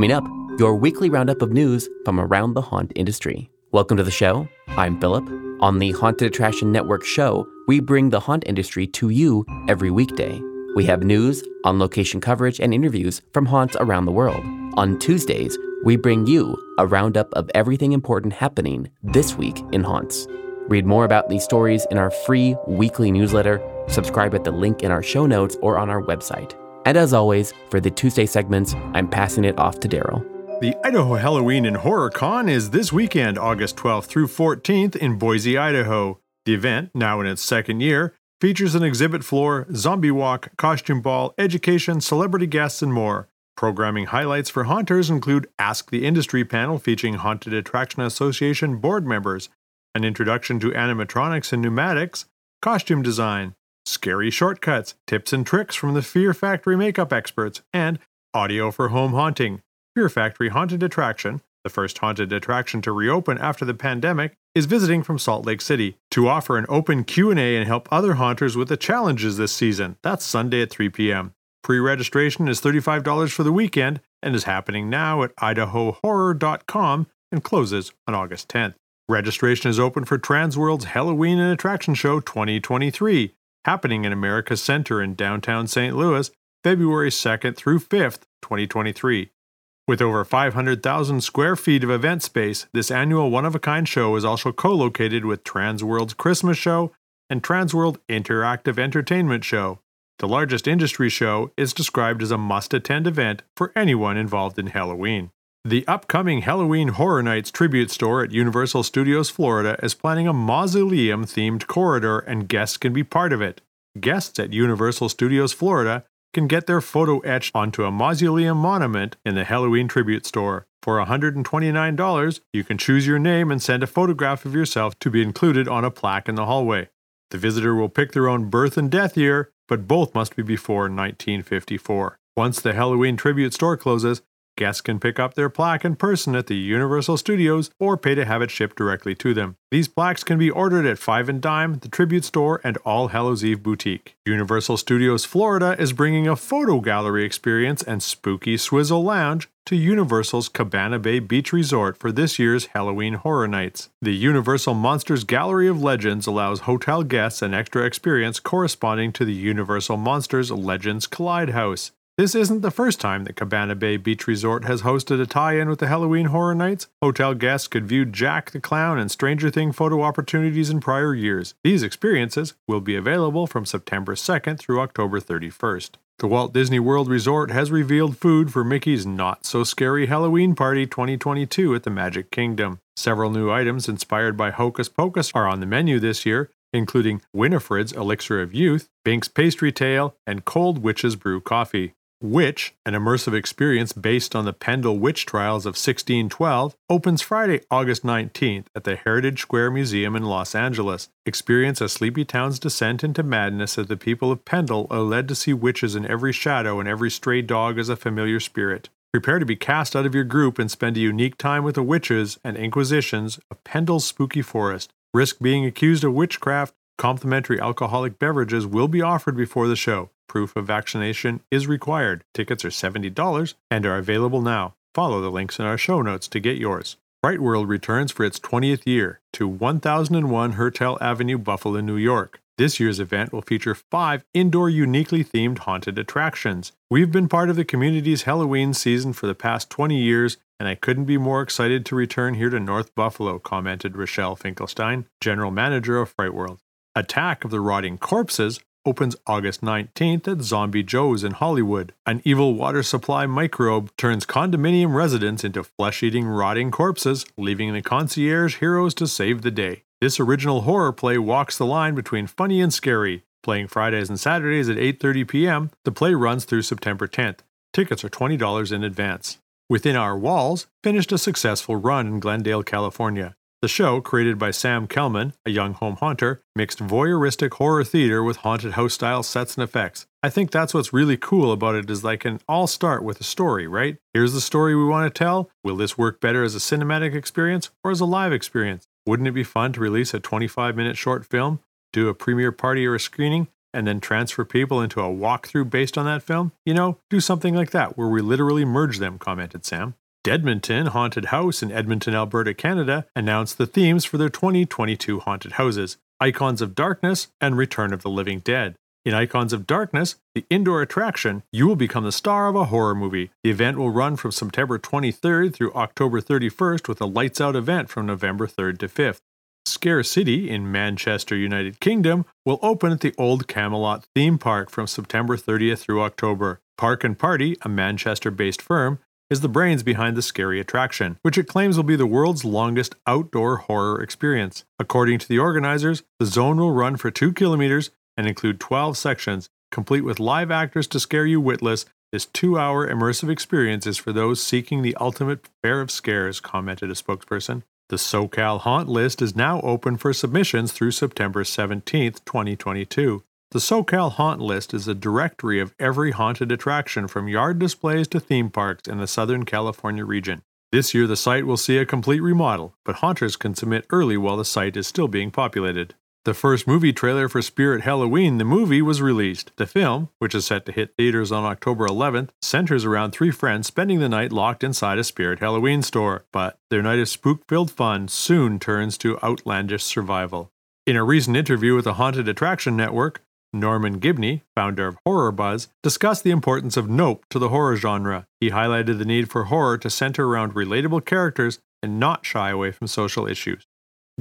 Coming up, your weekly roundup of news from around the haunt industry. Welcome to the show. I'm Philip. On the Haunted Attraction Network show, we bring the haunt industry to you every weekday. We have news, on location coverage, and interviews from haunts around the world. On Tuesdays, we bring you a roundup of everything important happening this week in haunts. Read more about these stories in our free weekly newsletter. Subscribe at the link in our show notes or on our website. And as always, for the Tuesday segments, I'm passing it off to Daryl. The Idaho Halloween and Horror Con is this weekend, August 12th through 14th in Boise, Idaho. The event, now in its second year, features an exhibit floor, zombie walk, costume ball, education, celebrity guests, and more. Programming highlights for haunters include Ask the Industry panel featuring Haunted Attraction Association board members, an introduction to animatronics and pneumatics, costume design, scary shortcuts, tips and tricks from the Fear Factory makeup experts, and audio for home haunting. Fear Factory Haunted Attraction, the first haunted attraction to reopen after the pandemic, is visiting from Salt Lake City to offer an open Q&A and help other haunters with the challenges this season. That's Sunday at 3 p.m. Pre-registration is $35 for the weekend and is happening now at idahohorror.com and closes on August 10th. Registration is open for Transworld's Halloween and Attraction Show 2023, happening in America Center in downtown St. Louis, February 2nd through 5th, 2023. With over 500,000 square feet of event space, this annual one of a kind show is also co located with Transworld's Christmas Show and Transworld Interactive Entertainment Show. The largest industry show is described as a must attend event for anyone involved in Halloween. The upcoming Halloween Horror Nights tribute store at Universal Studios Florida is planning a mausoleum themed corridor, and guests can be part of it. Guests at Universal Studios Florida can get their photo etched onto a mausoleum monument in the Halloween tribute store. For $129, you can choose your name and send a photograph of yourself to be included on a plaque in the hallway. The visitor will pick their own birth and death year but both must be before 1954. Once the Halloween tribute store closes, Guests can pick up their plaque in person at the Universal Studios or pay to have it shipped directly to them. These plaques can be ordered at Five and Dime, the Tribute Store, and All Hallows Eve Boutique. Universal Studios Florida is bringing a photo gallery experience and spooky swizzle lounge to Universal's Cabana Bay Beach Resort for this year's Halloween Horror Nights. The Universal Monsters Gallery of Legends allows hotel guests an extra experience corresponding to the Universal Monsters Legends Collide House. This isn't the first time that Cabana Bay Beach Resort has hosted a tie in with the Halloween Horror Nights. Hotel guests could view Jack the Clown and Stranger Thing photo opportunities in prior years. These experiences will be available from September 2nd through October 31st. The Walt Disney World Resort has revealed food for Mickey's Not So Scary Halloween Party 2022 at the Magic Kingdom. Several new items inspired by Hocus Pocus are on the menu this year, including Winifred's Elixir of Youth, Binx's Pastry Tale, and Cold Witch's Brew Coffee. Witch, an immersive experience based on the Pendle witch trials of 1612, opens Friday, August 19th at the Heritage Square Museum in Los Angeles. Experience a sleepy town's descent into madness as the people of Pendle are led to see witches in every shadow and every stray dog as a familiar spirit. Prepare to be cast out of your group and spend a unique time with the witches and inquisitions of Pendle's spooky forest. Risk being accused of witchcraft. Complimentary alcoholic beverages will be offered before the show. Proof of vaccination is required. Tickets are $70 and are available now. Follow the links in our show notes to get yours. Frightworld returns for its 20th year to 1001 Hertel Avenue, Buffalo, New York. This year's event will feature five indoor uniquely themed haunted attractions. We've been part of the community's Halloween season for the past 20 years, and I couldn't be more excited to return here to North Buffalo, commented Rochelle Finkelstein, general manager of Frightworld. Attack of the Rotting Corpses opens August 19th at Zombie Joe's in Hollywood. An evil water supply microbe turns condominium residents into flesh eating, rotting corpses, leaving the concierge heroes to save the day. This original horror play walks the line between funny and scary. Playing Fridays and Saturdays at 8:30 p.m., the play runs through September 10th. Tickets are $20 in advance. Within Our Walls finished a successful run in Glendale, California. The show, created by Sam Kellman, a young home haunter, mixed voyeuristic horror theater with haunted house style sets and effects. I think that's what's really cool about it is they can all start with a story, right? Here's the story we want to tell. Will this work better as a cinematic experience or as a live experience? Wouldn't it be fun to release a 25 minute short film, do a premiere party or a screening, and then transfer people into a walkthrough based on that film? You know, do something like that where we literally merge them, commented Sam. Deadmonton Haunted House in Edmonton, Alberta, Canada announced the themes for their 2022 haunted houses Icons of Darkness and Return of the Living Dead. In Icons of Darkness, the indoor attraction, you will become the star of a horror movie. The event will run from September 23rd through October 31st with a lights out event from November 3rd to 5th. Scare City in Manchester, United Kingdom will open at the Old Camelot theme park from September 30th through October. Park and Party, a Manchester based firm, is the brains behind the scary attraction, which it claims will be the world's longest outdoor horror experience. According to the organizers, the zone will run for 2 kilometers and include 12 sections, complete with live actors to scare you witless. This two hour immersive experience is for those seeking the ultimate pair of scares, commented a spokesperson. The SoCal Haunt list is now open for submissions through September 17, 2022. The SoCal Haunt List is a directory of every haunted attraction from yard displays to theme parks in the Southern California region. This year, the site will see a complete remodel, but haunters can submit early while the site is still being populated. The first movie trailer for Spirit Halloween, the movie, was released. The film, which is set to hit theaters on October 11th, centers around three friends spending the night locked inside a Spirit Halloween store. But their night of spook filled fun soon turns to outlandish survival. In a recent interview with the Haunted Attraction Network, Norman Gibney, founder of Horror Buzz, discussed the importance of Nope to the horror genre. He highlighted the need for horror to center around relatable characters and not shy away from social issues.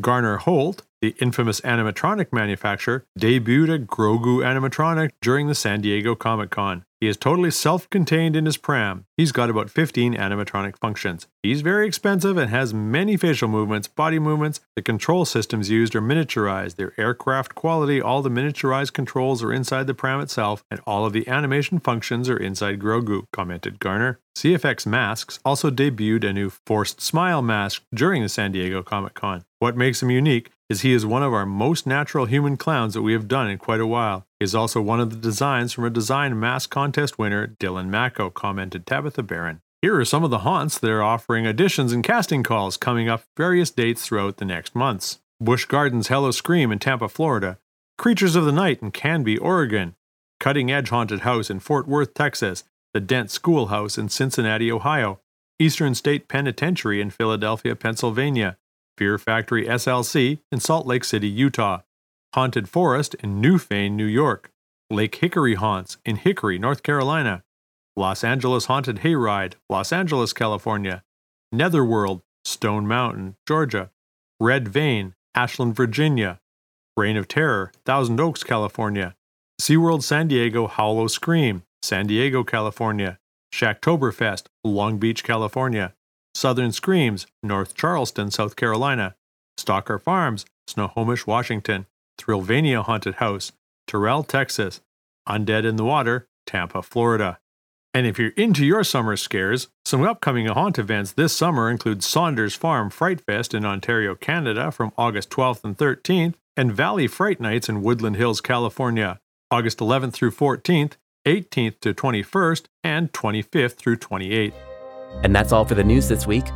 Garner Holt, the infamous animatronic manufacturer, debuted a Grogu animatronic during the San Diego Comic Con. He is totally self contained in his pram. He's got about 15 animatronic functions. He's very expensive and has many facial movements, body movements. The control systems used are miniaturized. They're aircraft quality. All the miniaturized controls are inside the pram itself, and all of the animation functions are inside Grogu, commented Garner. CFX Masks also debuted a new forced smile mask during the San Diego Comic Con. What makes him unique is he is one of our most natural human clowns that we have done in quite a while. He is also one of the designs from a design mask contest winner, Dylan Mako, commented Tabitha Barron. Here are some of the haunts that are offering auditions and casting calls coming up various dates throughout the next months. Busch Gardens Howl-O-Scream in Tampa, Florida. Creatures of the Night in Canby, Oregon. Cutting Edge Haunted House in Fort Worth, Texas the Dent Schoolhouse in Cincinnati, Ohio, Eastern State Penitentiary in Philadelphia, Pennsylvania, Fear Factory SLC in Salt Lake City, Utah, Haunted Forest in Newfane, New York, Lake Hickory Haunts in Hickory, North Carolina, Los Angeles Haunted Hayride, Los Angeles, California, Netherworld, Stone Mountain, Georgia, Red Vein, Ashland, Virginia, Reign of Terror, Thousand Oaks, California, SeaWorld San Diego Howl-O-Scream, San Diego, California, Shacktoberfest, Long Beach, California, Southern Screams, North Charleston, South Carolina, Stalker Farms, Snohomish, Washington, Thrillvania Haunted House, Terrell, Texas, Undead in the Water, Tampa, Florida. And if you're into your summer scares, some upcoming haunt events this summer include Saunders Farm Fright Fest in Ontario, Canada from August 12th and 13th, and Valley Fright Nights in Woodland Hills, California, August 11th through 14th, 18th to 21st, and 25th through 28th. And that's all for the news this week.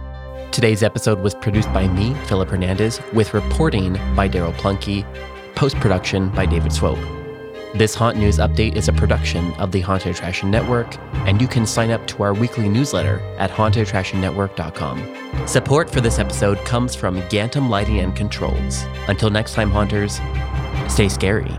Today's episode was produced by me, Philip Hernandez, with reporting by Daryl Plunkey, post production by David Swope. This Haunt News Update is a production of the Haunted Attraction Network, and you can sign up to our weekly newsletter at hauntedattractionnetwork.com. Support for this episode comes from Gantom Lighting and Controls. Until next time, Haunters, stay scary.